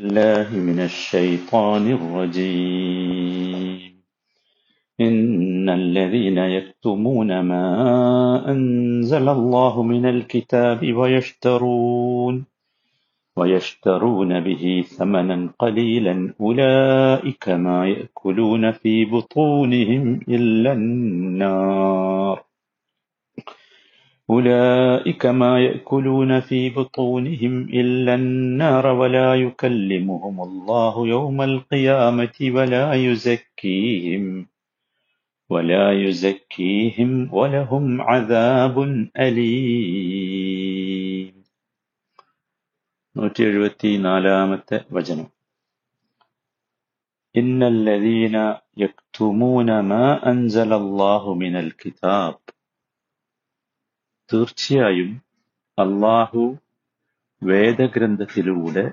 الله من الشيطان الرجيم. إن الذين يكتمون ما أنزل الله من الكتاب ويشترون ويشترون به ثمنا قليلا أولئك ما يأكلون في بطونهم إلا النار. أولئك ما يأكلون في بطونهم إلا النار ولا يكلمهم الله يوم القيامة ولا يزكيهم ولا يزكيهم ولهم عذاب أليم നൂറ്റി എഴുപത്തി നാലാമത്തെ വചനം إن الذين يكتمون ما أنزل الله من الكتاب തീർച്ചയായും അള്ളാഹു വേദഗ്രന്ഥത്തിലൂടെ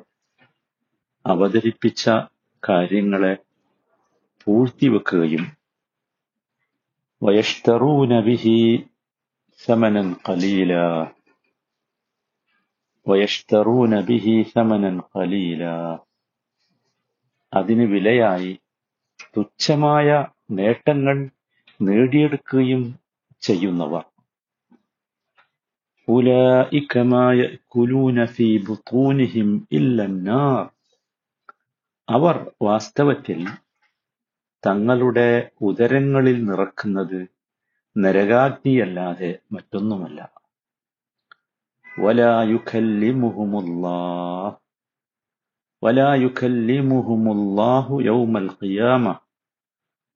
അവതരിപ്പിച്ച കാര്യങ്ങളെ പൂഴ്ത്തിവെക്കുകയും വയഷ്തറൂന ബിഹി സമനൻ കലീല വയഷ്തറൂന ബിഹി സമനൻ കലീല അതിന് വിലയായി തുച്ഛമായ നേട്ടങ്ങൾ നേടിയെടുക്കുകയും ചെയ്യുന്നവർ. أولئك ما يأكلون في بطونهم إلا النار അവർ വാസ്തവത്തിൽ തങ്ങളുടെ ഉദരങ്ങളിൽ നിറക്കുന്നത് നരകാഗ്നിയല്ലാതെ മറ്റൊന്നുമല്ല ولا يكلمهم الله ولا يكلمهم الله يوم القيامة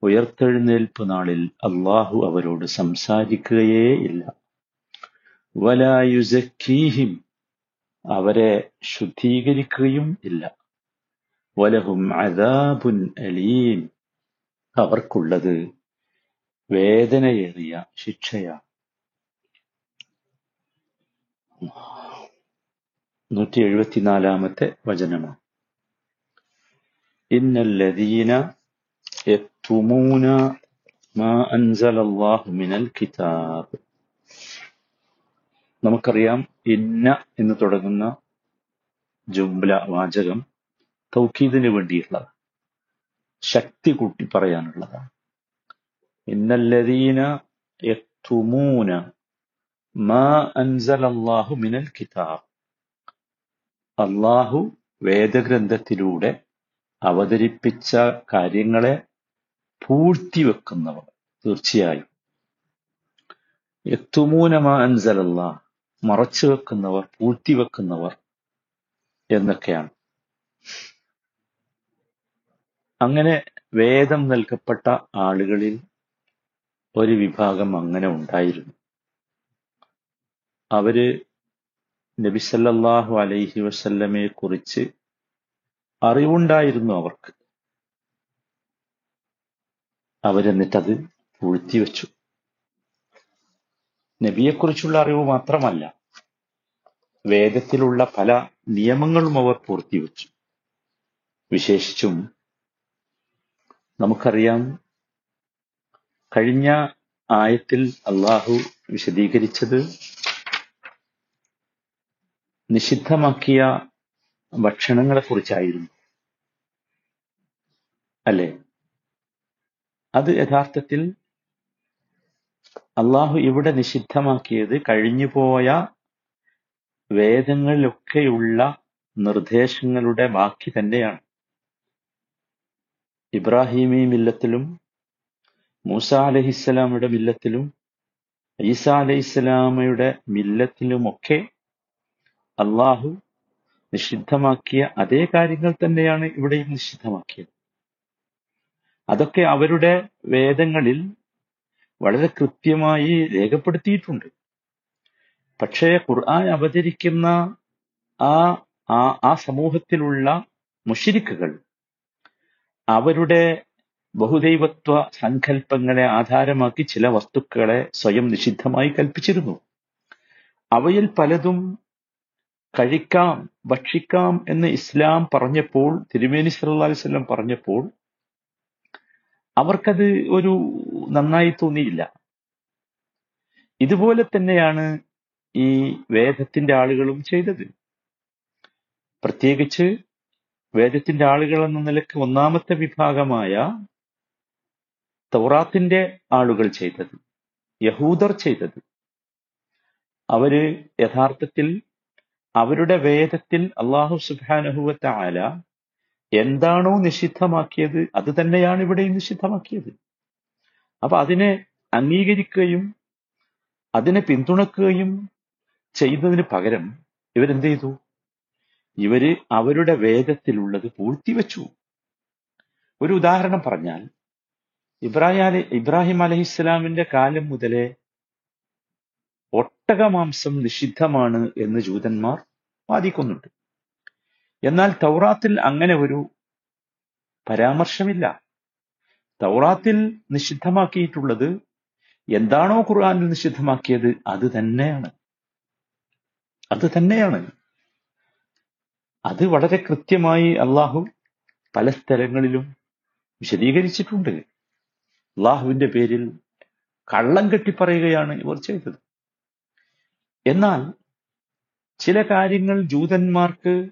ഉയർത്തെഴുന്നേൽപ്പ് നാളിൽ അള്ളാഹു അവരോട് സംസാരിക്കുകയേ ഇല്ല വലായുസക്കീഹിം അവരെ ശുദ്ധീകരിക്കുകയും ഇല്ല. വലഹും അദാബുൻ അലീം. അവർക്കുള്ളത് വേദനയേറിയ ശിക്ഷയാണ്. നൂറ്റി എഴുപത്തിനാലാമത്തെ വചനമാണ്. ഇന്നല്ലദീന എത്തുമൂന മാ അൻസലല്ലാഹു മിനൽ കിതാബ്. നമുക്കറിയാം ഇന്ന എന്ന് തുടങ്ങുന്ന ജുംല വാചകം തൗക്കീദിന് വേണ്ടിയുള്ളതാണ്. ശക്തി കൂട്ടി പറയാനുള്ളതാണ്. ഇന്നല്ലദീന യക്തുമൂന മാ അൻസലല്ലാഹു മിനൽ കിതാബ്. അള്ളാഹു വേദഗ്രന്ഥത്തിലൂടെ അവതരിപ്പിച്ച കാര്യങ്ങളെ പൂഴ്ത്തിവെക്കുന്നവർ. തീർച്ചയായും. യക്തുമൂനമാ അൻസലല്ലാ മറച്ചു വെക്കുന്നവർ പൂഴ്ത്തിവെക്കുന്നവർ എന്നൊക്കെയാണ്. അങ്ങനെ വേദം നൽകപ്പെട്ട ആളുകളിൽ ഒരു വിഭാഗം അങ്ങനെ ഉണ്ടായിരുന്നു. അവർ നബിസല്ലാഹു അലൈഹി വസല്ലമയെ കുറിച്ച് അറിവുണ്ടായിരുന്നു അവർക്ക്. അവരെന്നിട്ടത് പൂഴ്ത്തിവെച്ചു നബിയെക്കുറിച്ചുള്ള അറിവ് മാത്രമല്ല വേദത്തിലുള്ള പല നിയമങ്ങളും അവർ പൂർത്തിവെച്ചു. വിശേഷിച്ചും നമുക്കറിയാം കഴിഞ്ഞ ആയത്തിൽ അള്ളാഹു വിശദീകരിച്ചത് നിഷിദ്ധമാക്കിയ ഭക്ഷണങ്ങളെ കുറിച്ചായിരുന്നു അല്ലെ? അത് യഥാർത്ഥത്തിൽ അള്ളാഹു ഇവിടെ നിഷിദ്ധമാക്കിയത് കഴിഞ്ഞുപോയ വേദങ്ങളിലൊക്കെയുള്ള നിർദ്ദേശങ്ങളുടെ ബാക്കി തന്നെയാണ്. ഇബ്രാഹിമി മില്ലത്തിലും മൂസ അലഹിസ്സലാമയുടെ മില്ലത്തിലും ഈസ അലഹിസ്സലാമയുടെ മില്ലത്തിലുമൊക്കെ അള്ളാഹു നിഷിദ്ധമാക്കിയ അതേ കാര്യങ്ങൾ തന്നെയാണ് ഇവിടെയും നിഷിദ്ധമാക്കിയത്. അതൊക്കെ അവരുടെ വേദങ്ങളിൽ വളരെ കൃത്യമായി രേഖപ്പെടുത്തിയിട്ടുണ്ട്. പക്ഷേ ഖുർആൻ അവതരിക്കുന്ന ആ ആ സമൂഹത്തിലുള്ള മുഷിരിക്കുകൾ അവരുടെ ബഹുദൈവത്വ സങ്കല്പങ്ങളെ ആധാരമാക്കി ചില വസ്തുക്കളെ സ്വയം നിഷിദ്ധമായി കൽപ്പിച്ചിരുന്നു. അവയിൽ പലതും കഴിക്കാം ഭക്ഷിക്കാം എന്ന് ഇസ്ലാം പറഞ്ഞപ്പോൾ തിരുമേനി സല്ലല്ലാഹു അലൈഹി വസല്ലം പറഞ്ഞപ്പോൾ അവർക്കത് ഒരു നന്നായി തോന്നിയില്ല. ഇതുപോലെ തന്നെയാണ് ഈ വേദത്തിന്റെ ആളുകളും ചെയ്തത്. പ്രത്യേകിച്ച് വേദത്തിന്റെ ആളുകൾ എന്ന നിലയ്ക്ക് ഒന്നാമത്തെ വിഭാഗമായ തൗറാത്തിന്റെ ആളുകൾ ചെയ്തത് യഹൂദർ ചെയ്തത്. അവർ യഥാർത്ഥത്തിൽ അവരുടെ വേദത്തിൽ അള്ളാഹു സുബാനഹുവത്ത ആല എന്താണോ നിഷിദ്ധമാക്കിയത് അത് തന്നെയാണ് ഇവിടെയും നിഷിദ്ധമാക്കിയത്. അപ്പൊ അതിനെ അംഗീകരിക്കുകയും അതിനെ പിന്തുണക്കുകയും ചെയ്യുന്നതിന് പകരം ഇവരെന്ത് ചെയ്തു? ഇവർ അവരുടെ വേദത്തിലുള്ളത് പൂഴ്ത്തിവെച്ചു. ഒരു ഉദാഹരണം പറഞ്ഞാൽ ഇബ്രാഹിം അലി ഇബ്രാഹിം അലഹിസ്ലാമിന്റെ കാലം മുതലേ ഒട്ടകമാംസം നിഷിദ്ധമാണ് എന്ന് ജൂതന്മാർ വാദിക്കുന്നുണ്ട്. എന്നാൽ തൗറാത്തിൽ അങ്ങനെ ഒരു പരാമർശമില്ല. തൗറാത്തിൽ നിഷിദ്ധമാക്കിയിട്ടുള്ളത് എന്താണോ ഖുർആാനിൽ നിഷിദ്ധമാക്കിയത് അത് തന്നെയാണ്. അത് തന്നെയാണ്. അത് വളരെ കൃത്യമായി അള്ളാഹു പല സ്ഥലങ്ങളിലും വിശദീകരിച്ചിട്ടുണ്ട്. അള്ളാഹുവിന്റെ പേരിൽ കള്ളം കെട്ടി പറയുകയാണ് ഇവർ ചെയ്തത്. എന്നാൽ ചില കാര്യങ്ങൾ ജൂതന്മാർക്ക്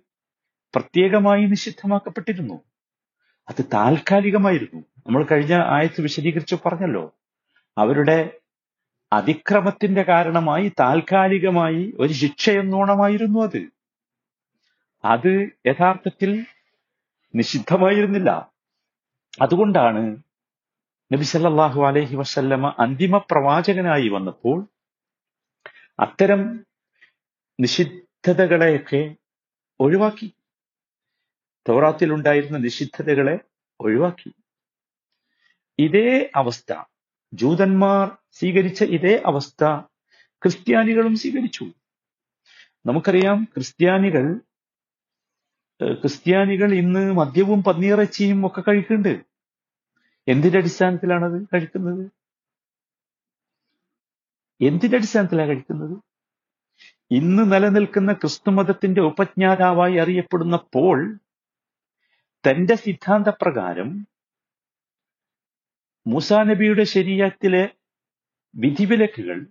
പ്രത്യേകമായി നിഷിദ്ധമാക്കപ്പെട്ടിരുന്നു. അത് താൽക്കാലികമായിരുന്നു. നമ്മൾ കഴിഞ്ഞ ആയത്ത് വിശദീകരിച്ചു പറഞ്ഞല്ലോ. അവരുടെ അതിക്രമത്തിന്റെ കാരണമായി താൽക്കാലികമായി ഒരു ശിക്ഷയെന്നോണമായിരുന്നു അത്. അത് യഥാർത്ഥത്തിൽ നിഷിദ്ധമായിരുന്നില്ല. അതുകൊണ്ടാണ് നബി സല്ലാഹു അലഹി വസല്ലമ അന്തിമ പ്രവാചകനായി വന്നപ്പോൾ അത്തരം നിഷിദ്ധതകളെയൊക്കെ ഒഴിവാക്കി. തൗറാത്തിൽ ഉണ്ടായിരുന്ന നിഷിദ്ധതകളെ ഒഴിവാക്കി. ഇതേ അവസ്ഥ. ജൂതന്മാർ സ്വീകരിച്ച ഇതേ അവസ്ഥ ക്രിസ്ത്യാനികളും സ്വീകരിച്ചു. നമുക്കറിയാം ക്രിസ്ത്യാനികൾ ക്രിസ്ത്യാനികൾ ഇന്ന് മദ്യവും പന്നിയിറച്ചിയും ഒക്കെ കഴിക്കുന്നുണ്ട്. എന്തിന്റെ അടിസ്ഥാനത്തിലാണത് കഴിക്കുന്നത്? എന്തിന്റെ അടിസ്ഥാനത്തിലാണ് കഴിക്കുന്നത്? ഇന്ന് നിലനിൽക്കുന്ന ക്രിസ്തുമതത്തിന്റെ ഉപജ്ഞാതാവായി അറിയപ്പെടുന്ന പോൾ തന്റെ സിദ്ധാന്തപ്രകാരം മൂസാ നബിയുടെ ശരീരത്തിലെ വിധിവിലക്കുകൾ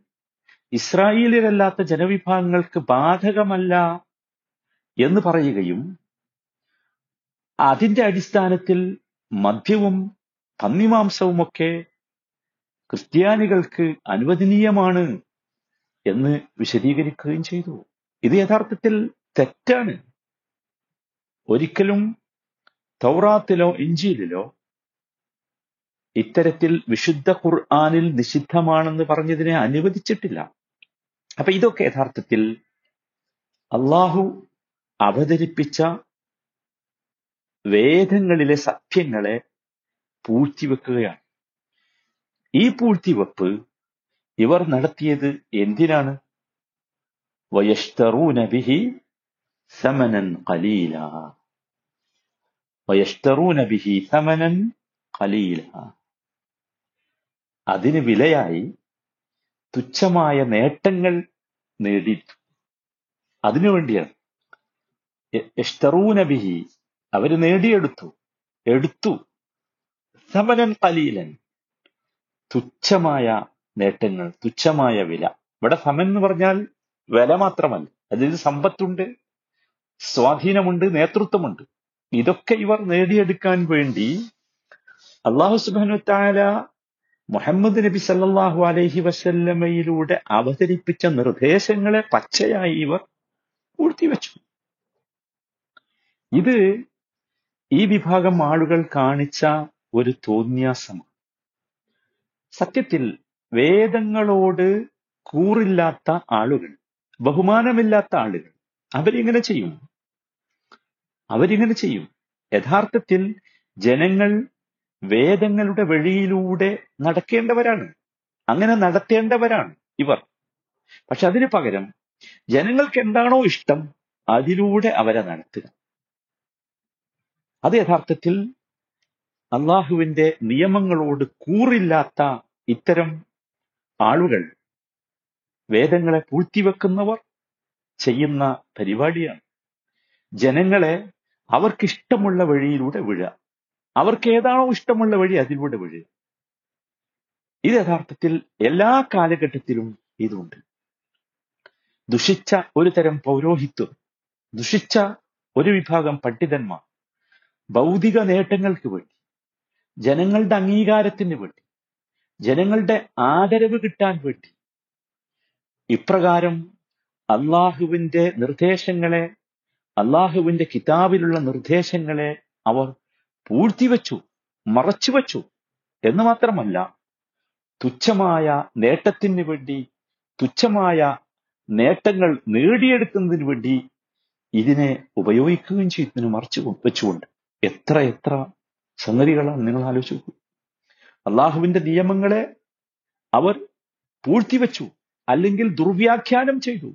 ഇസ്രായേലിലല്ലാത്ത ജനവിഭാഗങ്ങൾക്ക് ബാധകമല്ല എന്ന് പറയുകയും അതിന്റെ അടിസ്ഥാനത്തിൽ മദ്യവും പന്നിമാംസവുമൊക്കെ ക്രിസ്ത്യാനികൾക്ക് അനുവദനീയമാണ് എന്ന് വിശദീകരിക്കുകയും ചെയ്തു. ഇത് യഥാർത്ഥത്തിൽ തെറ്റാണ്. ഒരിക്കലും തൗറാത്തിലോ ഇഞ്ചിയിലോ ഇത്തരത്തിൽ വിശുദ്ധ ഖുർആാനിൽ നിഷിദ്ധമാണെന്ന് പറഞ്ഞതിനെ അനുവദിച്ചിട്ടില്ല. അപ്പൊ ഇതൊക്കെ യഥാർത്ഥത്തിൽ അള്ളാഹു അവതരിപ്പിച്ച വേദങ്ങളിലെ സത്യങ്ങളെ പൂഴ്ത്തിവെക്കുകയാണ്. ഈ പൂഴ്ത്തിവെപ്പ് ഇവർ നടത്തിയത് എന്തിനാണ്? വയഷ്തറൂന ബിഹി സമനൻ ഖലീല. വയഷ്തറൂന ബിഹി സമനൻ ഖലീല. അതിന് വിലയായി തുച്ഛമായ നേട്ടങ്ങൾ നേടി അതിനു വേണ്ടിയാണ്. യഷ്തറൂന ബിഹി അവർ നേടിയെടുത്തു. എടുത്തു. സമനൻ കലീലൻ തുച്ഛമായ നേട്ടങ്ങൾ തുച്ഛമായ വില. ഇവിടെ സമൻ എന്ന് പറഞ്ഞാൽ വില മാത്രമല്ല. അതിൽ സമ്പത്തുണ്ട് സ്വാധീനമുണ്ട് നേതൃത്വമുണ്ട്. ഇതൊക്കെ ഇവർ നേടിയെടുക്കാൻ വേണ്ടി അള്ളാഹു സുബാനു മുഹമ്മദ് നബി സല്ലാഹു അലൈഹി വസല്ലമയിലൂടെ അവതരിപ്പിച്ച നിർദ്ദേശങ്ങളെ പച്ചയായി ഇവർ പൂഴ്ത്തിവെച്ചു ഇത് ഈ വിഭാഗം ആളുകൾ കാണിച്ച ഒരു തോന്യാസമാണ് സത്യത്തിൽ വേദങ്ങളോട് കൂറില്ലാത്ത ആളുകൾ ബഹുമാനമില്ലാത്ത ആളുകൾ അവരിങ്ങനെ ചെയ്യും. അവരിങ്ങനെ ചെയ്യും. യഥാർത്ഥത്തിൽ ജനങ്ങൾ വേദങ്ങളുടെ വഴിയിലൂടെ നടക്കേണ്ടവരാണ്. അങ്ങനെ നടത്തേണ്ടവരാണ് ഇവർ. പക്ഷെ അതിന് പകരം ജനങ്ങൾക്ക് എന്താണോ ഇഷ്ടം അതിലൂടെ അവരെ നടത്തുക. അത് യഥാർത്ഥത്തിൽ അള്ളാഹുവിന്റെ നിയമങ്ങളോട് കൂറില്ലാത്ത ഇത്തരം ആളുകൾ വേദങ്ങളെ പൂഴ്ത്തിവെക്കുന്നവർ ചെയ്യുന്ന പരിപാടിയാണ്. ജനങ്ങളെ അവർക്കിഷ്ടമുള്ള വഴിയിലൂടെ വിഴുക. അവർക്ക് ഏതാണോ ഇഷ്ടമുള്ള വഴി അതിലൂടെ വിഴുക. ഇത് യഥാർത്ഥത്തിൽ എല്ലാ കാലഘട്ടത്തിലും ഇതുണ്ട്. ദുഷിച്ച ഒരു തരം പൗരോഹിത്വം ദുഷിച്ച ഒരു വിഭാഗം പണ്ഡിതന്മാർ ഭൗതിക നേട്ടങ്ങൾക്ക് വേണ്ടി ജനങ്ങളുടെ അംഗീകാരത്തിന് വേണ്ടി ജനങ്ങളുടെ ആദരവ് കിട്ടാൻ വേണ്ടി ഇപ്രകാരം അള്ളാഹുവിന്റെ നിർദ്ദേശങ്ങളെ അള്ളാഹുവിന്റെ കിതാബിലുള്ള നിർദ്ദേശങ്ങളെ അവർ പൂഴ്ത്തിവെച്ചു മറച്ചുവെച്ചു എന്ന് മാത്രമല്ല തുച്ഛമായ നേട്ടത്തിന് വേണ്ടി തുച്ഛമായ നേട്ടങ്ങൾ നേടിയെടുക്കുന്നതിന് വേണ്ടി ഇതിനെ ഉപയോഗിക്കുകയും ചെയ്തതിന് മറച്ചു വെച്ചുകൊണ്ട്. എത്ര എത്ര സംഗതികളാണ് നിങ്ങൾ ആലോചിച്ച് അള്ളാഹുവിന്റെ നിയമങ്ങളെ അവർ പൂഴ്ത്തിവെച്ചു അല്ലെങ്കിൽ ദുർവ്യാഖ്യാനം ചെയ്തു.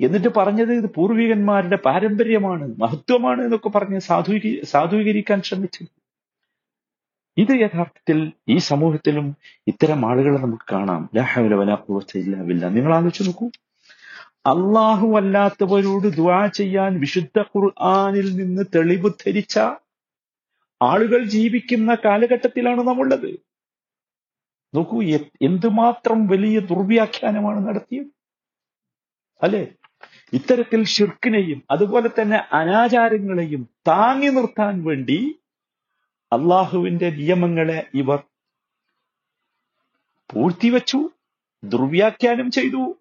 എന്നിട്ട് പറഞ്ഞത് ഇത് പൂർവികന്മാരുടെ പാരമ്പര്യമാണ് മഹത്വമാണ് എന്നൊക്കെ പറഞ്ഞ് സാധൂകരി സാധൂകരിക്കാൻ ശ്രമിച്ചു. ഇത് യഥാർത്ഥത്തിൽ ഈ സമൂഹത്തിലും ഇത്തരം ആളുകളെ നമുക്ക് കാണാം. ലാ വല വലാ ഖുവത ഇല്ലാ ബില്ലാ. നിങ്ങൾ ആലോചിച്ച് നോക്കൂ. അള്ളാഹു അല്ലാത്തവരോട് ദ്വാ ചെയ്യാൻ വിശുദ്ധ ഖുർആനിൽ നിന്ന് തെളിവ് ധരിച്ച ആളുകൾ ജീവിക്കുന്ന കാലഘട്ടത്തിലാണ് നമ്മളുള്ളത്. നോക്കൂ എന്തുമാത്രം വലിയ ദുർവ്യാഖ്യാനമാണ് നടത്തിയത്? അല്ലെ? ഇത്തരത്തിൽ ഷിർക്കിനെയും അതുപോലെ തന്നെ അനാചാരങ്ങളെയും താങ്ങി നിർത്താൻ വേണ്ടി അള്ളാഹുവിന്റെ നിയമങ്ങളെ ഇവർ പൂഴ്ത്തിവെച്ചു ദുർവ്യാഖ്യാനം ചെയ്തു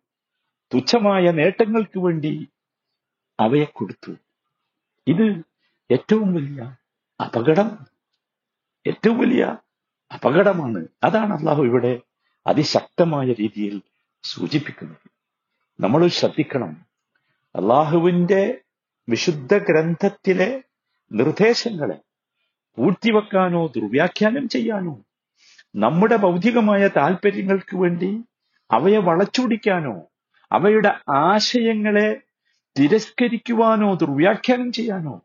തുച്ഛമായ നേട്ടങ്ങൾക്ക് വേണ്ടി അവയെ കൊടുത്തു. ഇത് ഏറ്റവും വലിയ അപകടം ഏറ്റവും വലിയ അപകടമാണ്. അതാണ് അള്ളാഹു ഇവിടെ അതിശക്തമായ രീതിയിൽ സൂചിപ്പിക്കുന്നത്. നമ്മൾ ശ്രദ്ധിക്കണം. അള്ളാഹുവിന്റെ വിശുദ്ധ ഗ്രന്ഥത്തിലെ നിർദ്ദേശങ്ങളെ പൂഴ്ത്തിവെക്കാനോ ദുർവ്യാഖ്യാനം ചെയ്യാനോ നമ്മുടെ ഭൗതികമായ താല്പര്യങ്ങൾക്ക് വേണ്ടി അവയെ വളച്ചൊടിക്കാനോ അവയുടെ ആശയങ്ങളെ തിരസ്കരിക്കുവാനോ ദുർവ്യാഖ്യാനം ചെയ്യാനോ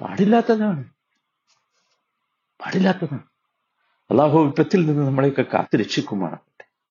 പാടില്ലാത്തതാണ്. പാടില്ലാത്തതാണ്. അള്ളാഹു വിപത്തിൽ നിന്ന് നമ്മളെയൊക്കെ കാത്തു രക്ഷിക്കുമാണ്